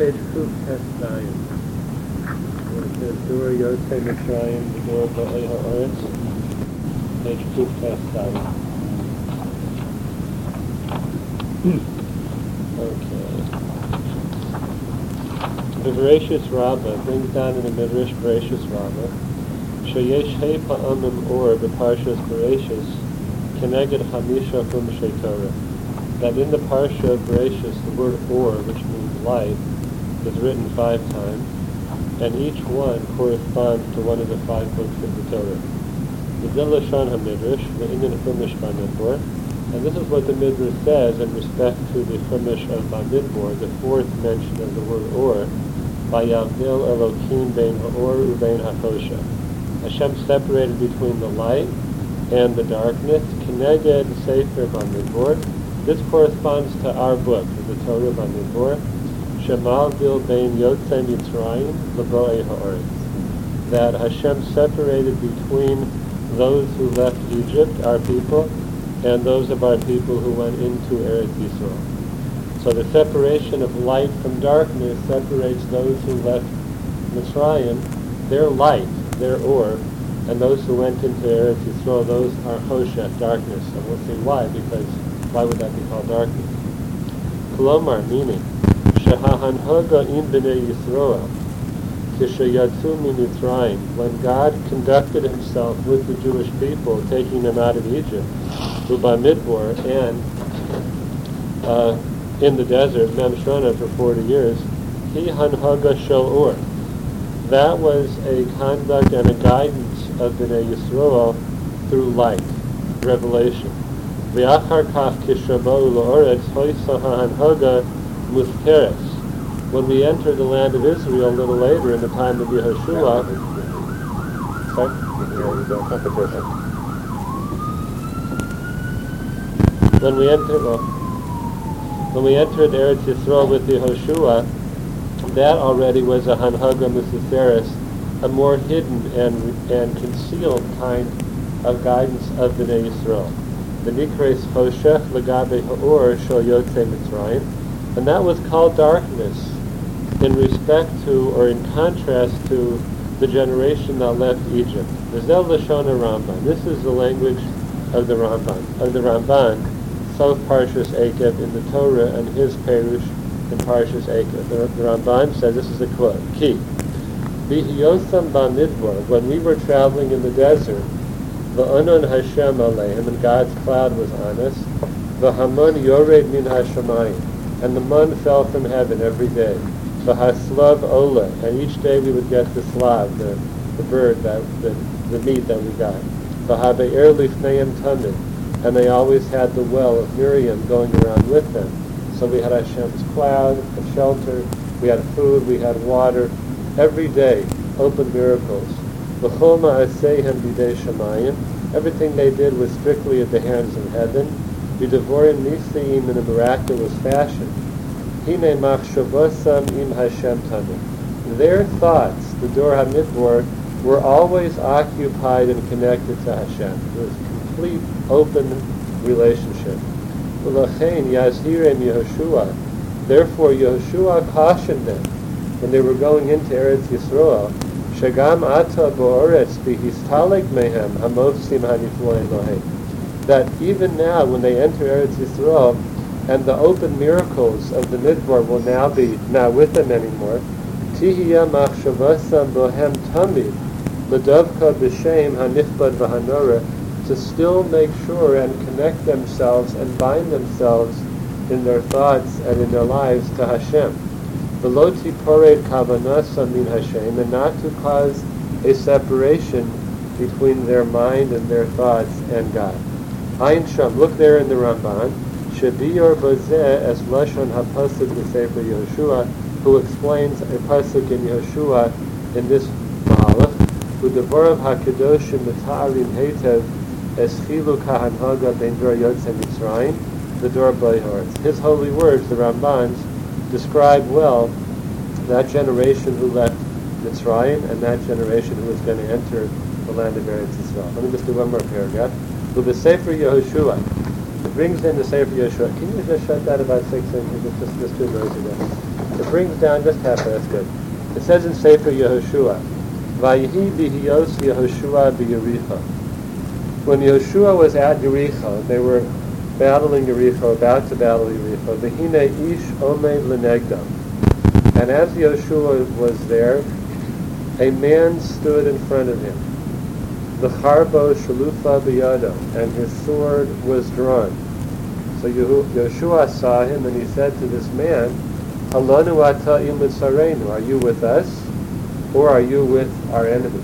page Kuf Tes Zayin. Where it says Dur Yotzei Mitzrayim, the Dur Ba'ei Ha'aretz. Page Kuf Tes Zayin. Okay. The Bereishis Rabbah brings down in the Midrash Bereishis Rabbah, Shayesh Hei Pa'amim Or B'Parshas Bereishis, Keneged Hamisha Hum that in the Parsha of the word or, which means light, is written five times, and each one corresponds to one of the five books of the Torah. The Zilashon HaMidrash, the Indian Chumash Bamidbar, and this is what the Midrash says in respect to the Chumash of Bamidbar, the fourth mention of the word or, by Yavdil Elokim Bein Ha'or Ubein HaChosha. Hashem separated between the light and the darkness, Keneged Sefer Bamidbar, this corresponds to our book, the Torah Bamidbar, Yotzei Mitzrayim Laboei Ha'aretz. That Hashem separated between those who left Egypt, our people, and those of our people who went into Eretz Yisrael. So the separation of light from darkness separates those who left Mitzrayim, their light, their or, and those who went into Eretz Yisrael, those are Hoshech, darkness. And we'll see why, because why would that be called darkness? Kolomar, meaning, Shehahanhaga in b'nei Yisroel, kishayatsu mimitraim, when God conducted himself with the Jewish people, taking them out of Egypt, Ubamidbor, and uh, in the desert, Memshana, for 40 years, he hanhaga shalur. That was a conduct and a guidance of b'nei Yisroel through light, revelation. V'achar kaf kishabahu la'oretz hoysa hanhaga with When we enter the land of Israel a little later in the time of Yehoshua. When we enter, well, when we entered Eretz Yisrael with Yehoshua, that already was a Hanhaga Musiferis, a more hidden and, and concealed kind of guidance of Bnei Yisrael. The Nikres Hoshech Lagabe Ha'or Shal Yotze Mitzrayim, and that was called darkness in respect to, or in contrast to, the generation that left Egypt. Lashona Ramban. This is the language of the Ramban, of the Ramban, South Parshas Eikev in the Torah and his Perush in Parshas Eikev. The, the Ramban says, this is a quote, Key. Bihiyosam Bamidbar, when we were traveling in the desert, V'anon Hashem aleihim, and God's cloud was on us. V'hamon yored min hashamayim, and the mun fell from heaven every day. V'haslav ola, and each day we would get the slav, the, the bird, that, the, the meat that we got. V'habe'er lifneim tamid, and they always had the well of Miriam going around with them. So we had Hashem's cloud, a shelter, we had food, we had water. Every day, open miracles. V'choma asehem b'dei shamayim. Everything they did was strictly at the hands of heaven. B'devorim nisaim in a miraculous fashion. Hine machshavosam im Hashem tamim. Their thoughts, the Dor HaMidbar, were always occupied and connected to Hashem. It was complete, open relationship. Therefore, Yehoshua cautioned them when they were going into Eretz Yisrael Shagam ata bo'oretz bihistalek mehem hamofsim hanifloim lohem. That even now, when they enter Eretz Yisrael, and the open miracles of the Midbar will now be not with them anymore, tihiyah machshavasam bohem tamid, ladavka b'shem hanichbad v'hanora, to still make sure and connect themselves and bind themselves in their thoughts and in their lives to Hashem. Veloti pored kavanasa min Hashem, and not to cause a separation between their mind and their thoughts and God. Ein Sham, look there in the Ramban, Shabiyor Bazeh es Lashon HaPasuk Sefer Yehoshua, who explains a pasuk in Yehoshua in this Mahalach, Udevorav HaKadoshim Mita'arim Hetev es Chilu Kahanhaga Ben Dor Yotze Mitzrayim, the Dor Bayhorz. His holy words, the Rambans, describe well that generation who left Mitzrayim and that generation who was going to enter the land of Eretz Yisrael. Let me just do one more paragraph. With the Sefer Yehoshua, it brings in the Sefer Yehoshua. Can you just shut that about six inches? Just, just too noisy there. It brings down just half that's good. It says in Sefer Yehoshua, Vayihi bihiyos Yehoshua b'Yericho. When Yehoshua was at Yericho, they were battling Yericho, about to battle Yericho. V'hine ish omed lenegdam. And as Yehoshua was there, a man stood in front of him. The harbo shalufa biyado, and his sword was drawn. So Yehoshua saw him, and he said to this man, Alanu ata sarenu, are you with us, or are you with our enemies?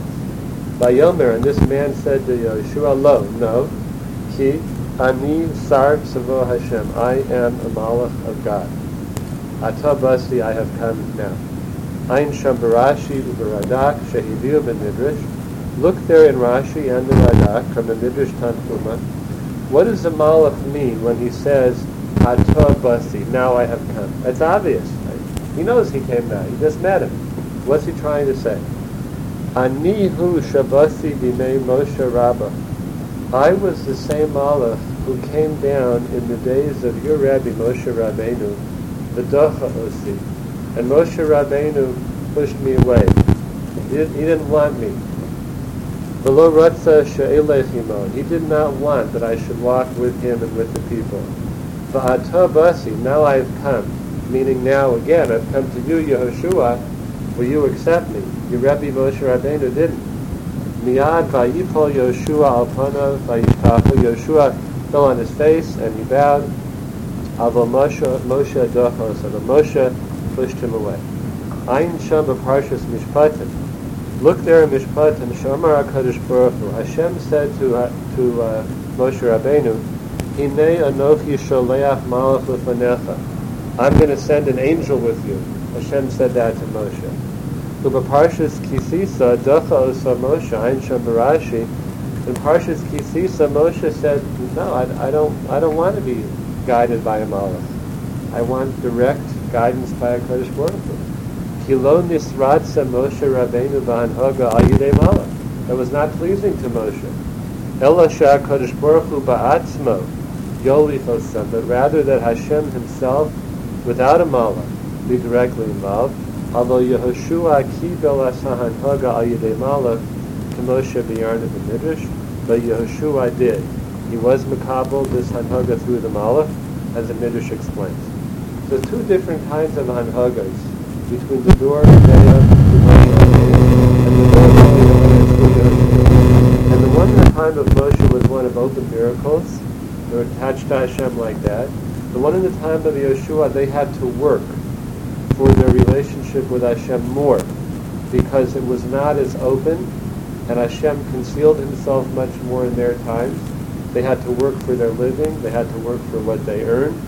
Vayomer, and this man said to Yehoshua, Lo, no, ki ani sar savo Hashem, I am a malach of God. Ata basi, I have come now. Ein Sham Barashi Ubaradak Shehiviu ben Midrash. Look there in Rashi and the Radak from the Midrash Tanhuma. What does the Malach mean when he says, Atah Basi, now I have come? That's obvious. Right? He knows he came now. He just met him. What's he trying to say? Anihu Shabasi Bimei Moshe Rabbah. I was the same Malach who came down in the days of your Rabbi Moshe Rabbeinu, the Docha Osi, and Moshe Rabbeinu pushed me away. He, did, he didn't want me. Below Ratza She'elechimo. He did not want that I should walk with him and with the people. Va'ata. Now I have come. Meaning now again, I've come to you, Yehoshua. Will you accept me? Your Rebbe Moshe Rabbeinu didn't. Miyad va'yipol Yehoshua al panav. Yehoshua fell on his face and he bowed. Avo Moshe Moshe dochos. And Moshe pushed him away. Ein Sham Parshas Mishpatim. Look there in Mishpatim, Shamar HaKadosh Baruch Hu. Hashem said to, uh, to uh, Moshe Rabbeinu, Hine Anochi Sholeach Malach Lefanecha. I'm going to send an angel with you. Hashem said that to Moshe. Uba Parshas Kisisa, Dacha Osa Moshe, Ein Sham Barashi. In Parshas Kisisa, Moshe said, no, I, I, don't, I don't want to be guided by a Malach. I want direct guidance by HaKadosh Baruch Hu. Nisratza Moshe Rabbeinu al malach. That was not pleasing to Moshe. Ela she'HaKadosh Baruch Hu ba'atzmo yolichosam, but rather that Hashem himself, without a malach, be directly involved. Although Yehoshua kibel asahanhaga al yidei malach to Moshe b'yarna b'midrash, but Yehoshua did. He was makabel this hanhaga through the malach, as the midrash explains. So two different kinds of hanhagas between the door and the door And the one in the time of Moshe was one of open miracles. They were attached to Hashem like that. The one in the time of Yeshua, they had to work for their relationship with Hashem more because it was not as open and Hashem concealed himself much more in their times. They had to work for their living. They had to work for what they earned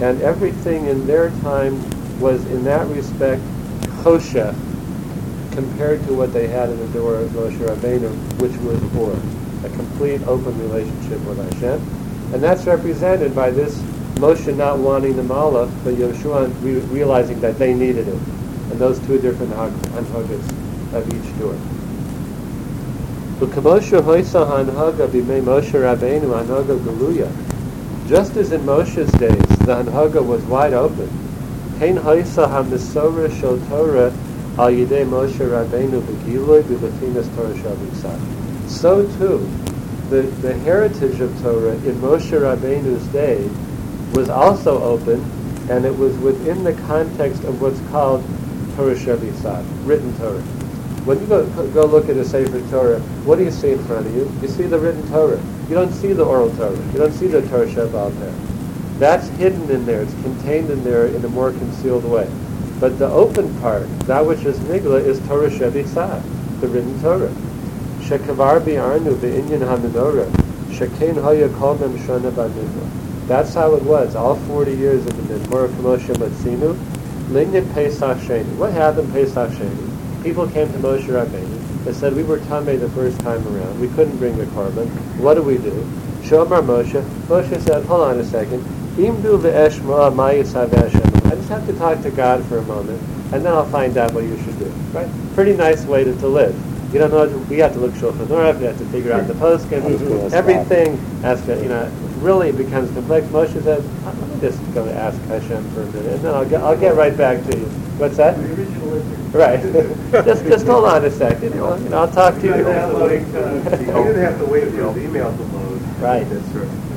and everything in their time was in that respect chosha compared to what they had in the door of Moshe Rabbeinu, which was or a complete open relationship with Hashem. And that's represented by this Moshe not wanting the Malach, but Yeshua re- realizing that they needed it. And those two different hanhagas of each door. Just as in Moshe's days, the Hanhaga was wide open. Hein haisa ha-misora shel Torah Moshe Rabbeinu begiloi Torah So too, the, the heritage of Torah in Moshe Rabbeinu's day was also open, and it was within the context of what's called Torah Shabbat, written Torah. When you go, go look at a Sefer Torah, what do you see in front of you? You see the written Torah. You don't see the oral Torah. You don't see the Torah Shabbat there. That's hidden in there. It's contained in there in a more concealed way. But the open part, that which is nigla, is Torah Shebisah, the written Torah. Shekavar bi'arnu be'inyan ha-menorah, shekain haya kol mem shona ba'midla. That's how it was, all 40 years of the Midmor Kamosha Matzinu, Linyan Pesach Sheni. What happened Pesach Sheni? People came to Moshe Rabbeinu, they said we were tamei the first time around. We couldn't bring the korban. What do we do? Shomar Moshe. Moshe said, hold on a second. Imdu ve'eshma I just have to talk to God for a moment, and then I'll find out what you should do. Right? Pretty nice way to, to live. You don't know. We have to look Shulchan Aruch. We have to figure out the poskim. Mm-hmm. Everything has to, you know, really becomes complex. Moshe says, "I'm just going to ask Hashem for a minute, and then I'll get, I'll get right back to you." What's that? Right. just just hold on a second. You know, you know I'll talk to you. You uh, didn't have to wait for the email to load. Right. That's right.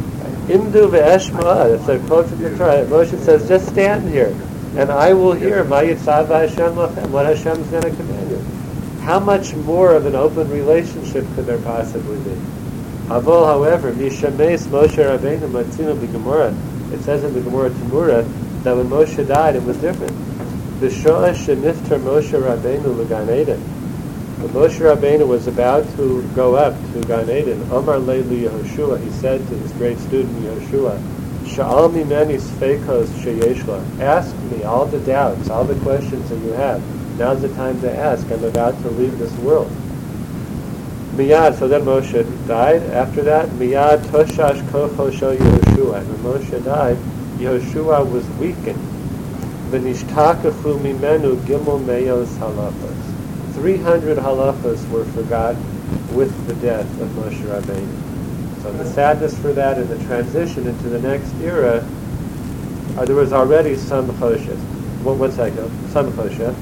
Imdu ve'eshma. It's quote from the Torah. Moshe says, "Just stand here, and I will hear my yitzav Hashem lachem. What Hashem is going to command you." How much more of an open relationship could there possibly be? Avol, however, Mishames Moshe Rabbeinu Matzino B'Gemara. It says in the Gemara Temurah that when Moshe died, it was different. The Shenifter Moshe Rabbeinu L'Gan. When Moshe Rabbeinu was about to go up to Gan Eden, Omar Leili Yehoshua, he said to his great student Yehoshua, Sha'al mimeni sfeikos sheyeshla. Ask me all the doubts, all the questions that you have. Now's the time to ask. I'm about to leave this world. Miyad, so then Moshe died. After that, Miyad Toshash Kochosho Yehoshua. And when Moshe died, Yehoshua was weakened. V'nishtakachu mimenu gimel meyos halachos. 300 halachos were forgotten with the death of Moshe Rabbeinu. So the sadness for that and the transition into the next era, uh, there was already some choshes. What's that go? Some choshes.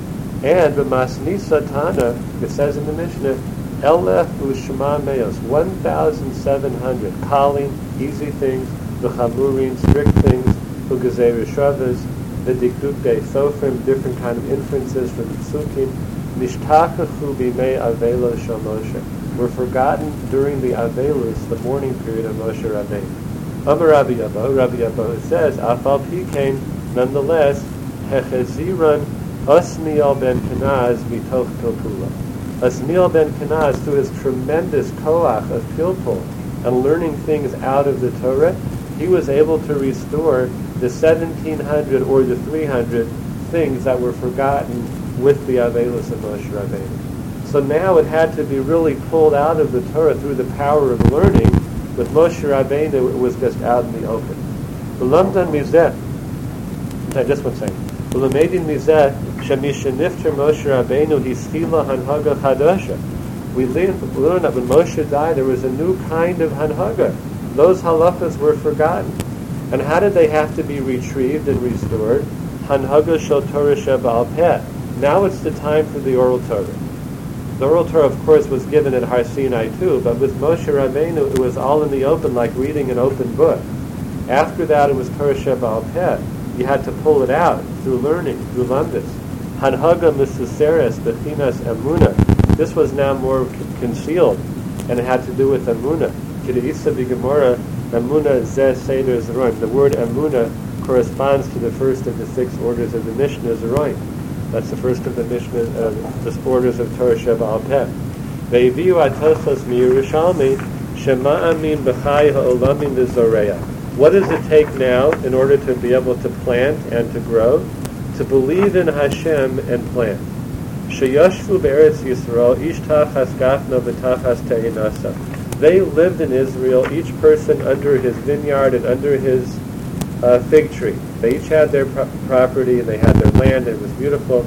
And b'masnisa tana, it says in the Mishnah, elef u'shema meos, 1,700 kalim, easy things, v'chamurim, strict things, u'gazei rishavas, the dikdukei sofrim, different kind of inferences from the psukim, were forgotten during the avelus, the mourning period of Moshe Rabbeinu. Amar Rabbi Abahu, Rabbi Abahu says, afal pikein, nonetheless, hecheziran Osniel ben Kenaz mitoch pilpula. Osniel ben Kenaz, through his tremendous koach of pilpul and learning things out of the Torah, he was able to restore the 1700 or the 300 things that were forgotten with the Avelis of Moshe Rabbeinu. So now it had to be really pulled out of the Torah through the power of learning. With Moshe Rabbeinu, it was just out in the open. L'lamdan mizeh, just one second. L'lamedin mizeh, shemishenifter Moshe Rabbeinu histila hanhaga. We learn that when Moshe died, there was a new kind of hanhaga. Those halachas were forgotten. And how did they have to be retrieved and restored? Hanhaga shel Torah Pet. peh now it's the time for the oral Torah. The oral Torah, of course, was given at Har Sinai too, but with Moshe Rabbeinu, it was all in the open, like reading an open book. After that, it was Torah sheba'al peh you had to pull it out through learning, through lamdis. Hanhaga misuseres bechinas Amuna. This was now more concealed, and it had to do with emuna. Kideisa b'gemora emuna zeh seder zeroim. The word Amuna corresponds to the first of the six orders of the Mishnah Zeroim. That's the first of the Mishnah, uh, the orders of Torah Sheva Al Peh. Ve'viu atosos miyerushalmi shema b'chai ha'olamim v'zoreya. What does it take now in order to be able to plant and to grow? To believe in Hashem and plant. Be'eretz Yisrael. They lived in Israel, each person under his vineyard and under his uh, fig tree. They each had their pro- property and they had their land and it was beautiful.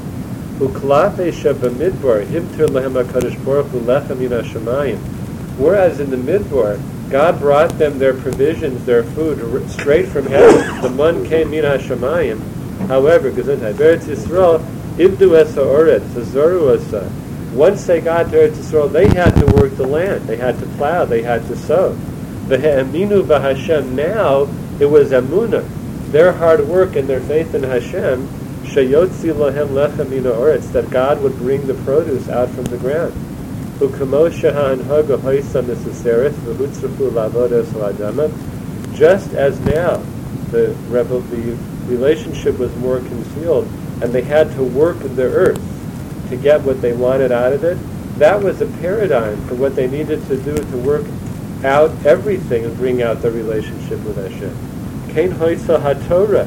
Whereas in the Midbar, God brought them their provisions, their food, straight from heaven. The man came min hashamayim. However, Eretz Yisrael, Ibdu esa oretz, Azoru esa. Once they got to Eretz Yisrael, they had to work the land. They had to plow. They had to sow. V'he'eminu b'Hashem. Now, it was emunah, their hard work and their faith in Hashem, sheyotzi lohem lechem min oretz, that God would bring the produce out from the ground. Just as now the, rebel, the relationship was more concealed and they had to work the earth to get what they wanted out of it, that was a paradigm for what they needed to do to work out everything and bring out the relationship with Hashem. Kain hoisa ha-Torah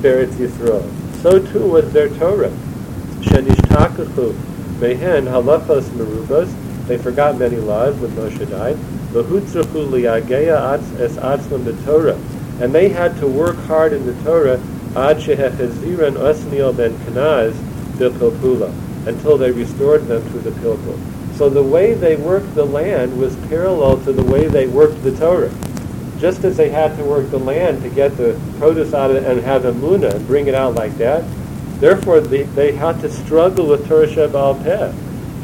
beretz Yisrael. So too was their Torah. Shenishtakuchu mehen halachos merubos they forgot many laws when Moshe died. es Torah. And they had to work hard in the Torah ad osniel ben kanaz until they restored them to the pilpul. So the way they worked the land was parallel to the way they worked the Torah. Just as they had to work the land to get the produce out of it and have a muna and bring it out like that, therefore they, they had to struggle with Torah Sheba'al Peh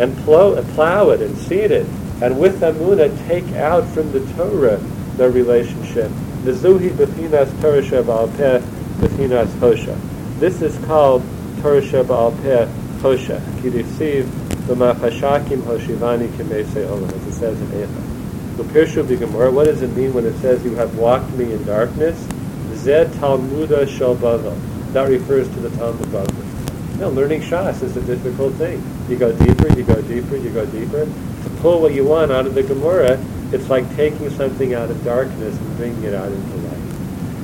and plow, plow it and seed it, and with the muna take out from the Torah their relationship. The Zuhi Bechinas Torah Sheba'al Peh Bechinas Hosha. This is called Torah Sheba'al Peh Hosha. Kirisiv B'machashakim Hoshivani Kimese Olam, as it says in Eicha. L'pirshu b'gemara, what does it mean when it says you have walked me in darkness? Zed Talmuda Shel Bavel. That refers to the Talmud Bavli. Now, learning Shas is a difficult thing. You go deeper, you go deeper, you go deeper. To pull what you want out of the Gemara, it's like taking something out of darkness and bringing it out into light.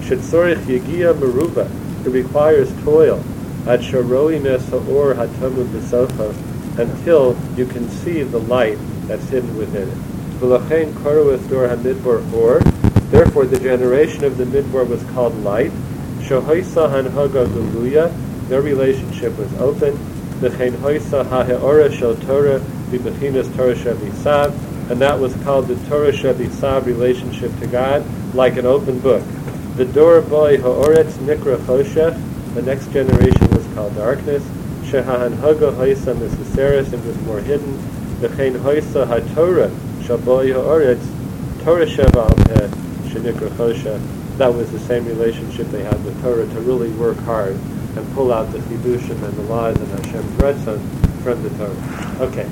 Shetzorich Yegia Meruba. It requires toil. At Sharoi Ha'or Hatamud B'socha until you can see the light that's hidden within it. V'lachein koru dor hamidbar or. Therefore, the generation of the midbar was called light. Shohaisa hanhaga guluya. Their relationship was open. V'chein hoisa ha'heora shel Torah v'bechinas Torah shevisav. And that was called the Torah shevisav relationship to God, like an open book. The dor boy ha'oretz nikra choshech. The next generation was called darkness. Shehahanhaga hoisa misaseris and was more hidden. V'chein hoisa ha'torah Shaboy Ha'oretz, Torah Sheva Peh, Shenikra Chosha. That was the same relationship they had with Torah to really work hard and pull out the chidushim and the laws and Hashem's Retzon from the Torah. Okay.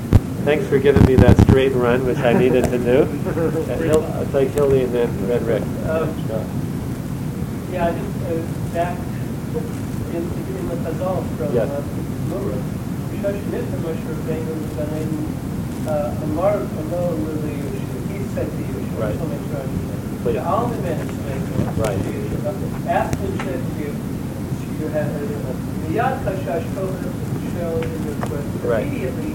Thanks for giving me that straight run, which I needed to do. I'll take Hildy and then Red Rick. Um, yeah, just uh, back in, in the Chazal from yes. uh, Mura. Rabbeinu Amar alone really he said to Yeshua, right. so make sure I understand. Please. The only man Right. After he said to you, you had the Yad Kashash Kohen showed in your request. Right. Immediately,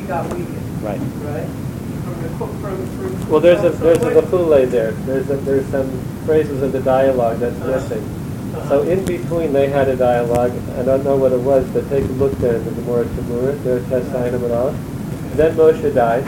he got weakened. Right. Right? The, Well, there's a there's a lafule there. There's a, there's some phrases of the dialogue that's uh-huh. missing. Uh-huh. So in between they had a dialogue. I don't know what it was, but take a look there in the Gemara Temurah, their Tessanim and all. Then Moshe died,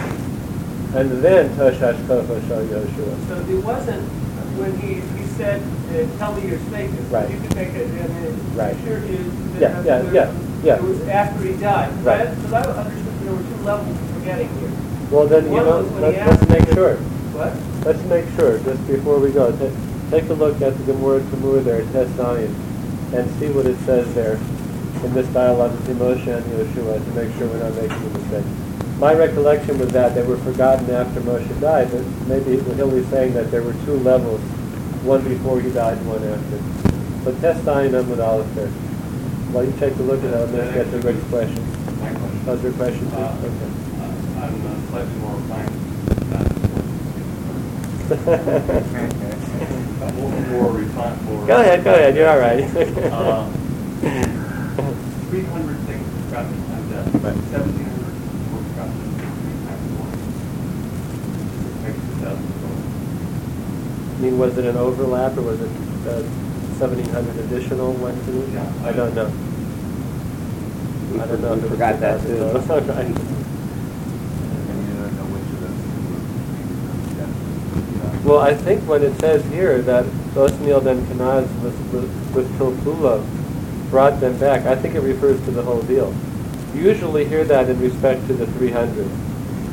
and then Toshash Kofo Shal Yoshua. So it wasn't when he, he said, uh, tell me your status. Right. You can make it, I mean, Right. sure is. Yeah, yeah, yeah, yeah. It was after he died. Right. Because I understood there were two levels we're getting here. Well, then you know, let's, let's make him- sure. What? Let's make sure just before we go. Take, take a look at the Gemara Tamur there, Tes Zayin, and see what it says there in this dialogue between Moshe and Yeshua to make sure we're not making a mistake my recollection was that they were forgotten after Moshe died, but maybe Hillel's saying that there were two levels, one before he died and one after. But Testayin Amud Olive there. While you take a look at that and to get the ready question. How's your question? Uh, okay. Uh, I'm uh, slightly more inclined. more refined. More go ahead, go ahead. You're all right. Um, uh, 300 things death. Right. 17 I mean, was it an overlap or was it uh, 1,700 additional went to the? Yeah. I don't know. I don't know. if We was forgot that 2,000 too. total. Right. And you don't know which of those. Well, I think what it says here that Othniel and Kenaz with, with, with brought them back, I think it refers to the whole deal. You usually hear that in respect to the 300.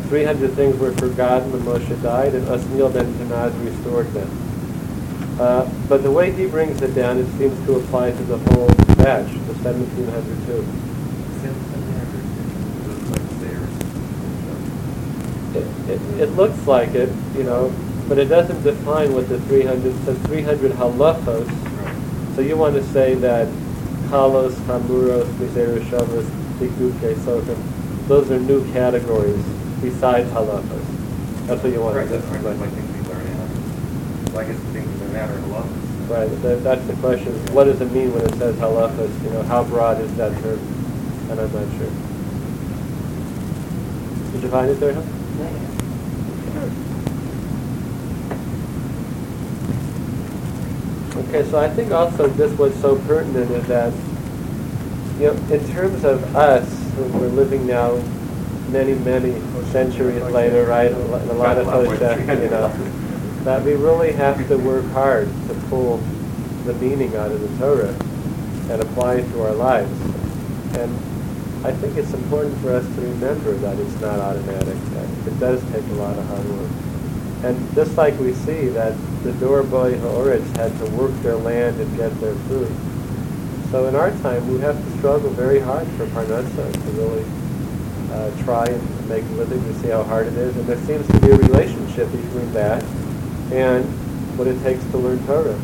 300 things were forgotten when Moshe died, and Othniel and Kenaz restored them. Uh, but the way he brings it down, it seems to apply to the whole batch, the 1700 too. It, it, it looks like it, you know, but it doesn't define what the 300, it says 300 halachos. So you want to say that halos, hamuros, mizeru shavos, tikuke, sokim, those are new categories besides halachos. That's what you want Right, to that's right, like things we learn in. So I guess the things that matter a lot. Right, that, that's the question. What does it mean when it says halachos? You know, how broad is that term? And I'm not sure. Did you find it there, huh? Okay, so I think also this was so pertinent is that, you know, in terms of us, who we're living now many, many centuries later, right? A lot of Tosha, you know, that we really have to work hard to pull the meaning out of the Torah and apply it to our lives. And I think it's important for us to remember that it's not automatic, it does take a lot of hard work. And just like we see that the Dor Boy Ha'oretz had to work their land and get their food. So in our time, we have to struggle very hard for Parnassa to really uh, try and make a living to see how hard it is. And there seems to be a relationship between that and what it takes to learn Torah.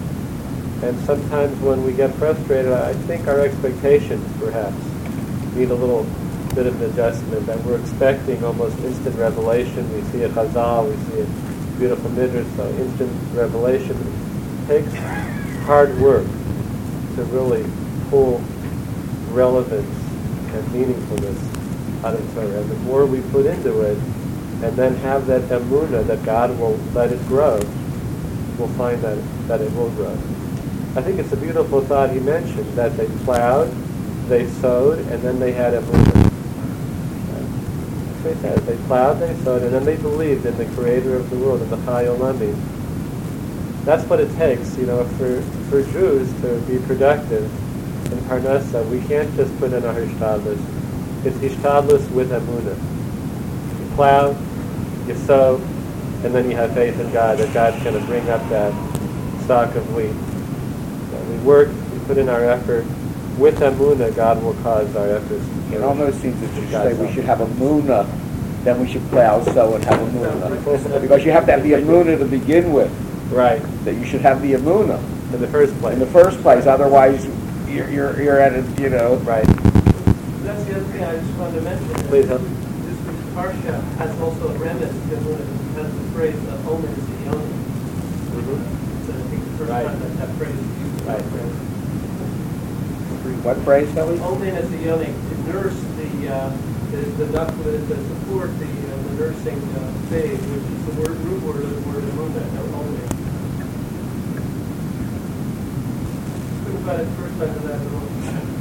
And sometimes when we get frustrated, I think our expectations perhaps need a little bit of an adjustment, that we're expecting almost instant revelation. We see a chazal, we see a beautiful midrash, so instant revelation. It takes hard work to really pull relevance and meaningfulness And the more we put into it, and then have that emuna that God will let it grow, we'll find that, that it will grow. I think it's a beautiful thought he mentioned, that they plowed, they sowed, and then they had emuna. They said they plowed, they sowed, and then they believed in the Creator of the world, in the Chai Olami. That's what it takes, you know, for, for Jews to be productive in Parnassa. We can't just put in our hishtadlus. It's hishtadlus with emuna. You plow, you sow, and then you have faith in God that God's going to bring up that stalk of wheat. So we work, we put in our effort. With emuna, God will cause our efforts. to It almost seems that you say we should have a muna, then we should plow, sow, and have a muna. Because you have to have the amuna to begin with, Right, that you should have the amuna in the first place. in the first place, otherwise you're, you're, you're at a, you know, Right. That's the other thing I just wanted to mention. Please, huh? This Parsha has also a remnant, because when it has the phrase, uh, Omen is the Yoni. Mhm. So I think the first Right. time that that phrase is used. Right. what phrase, Kelly? Omen is the Yoni, to nurse the, uh, the, the duck, to support the, uh, the nursing, uh, babe, which is the word, root word of the word no Omen. Couldn't find it the first time that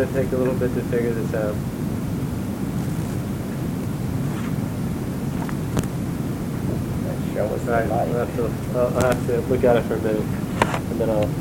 going to take a little bit to figure this out. Show us All the light. I'll have to, I'll have to look at it for a minute, and then I'll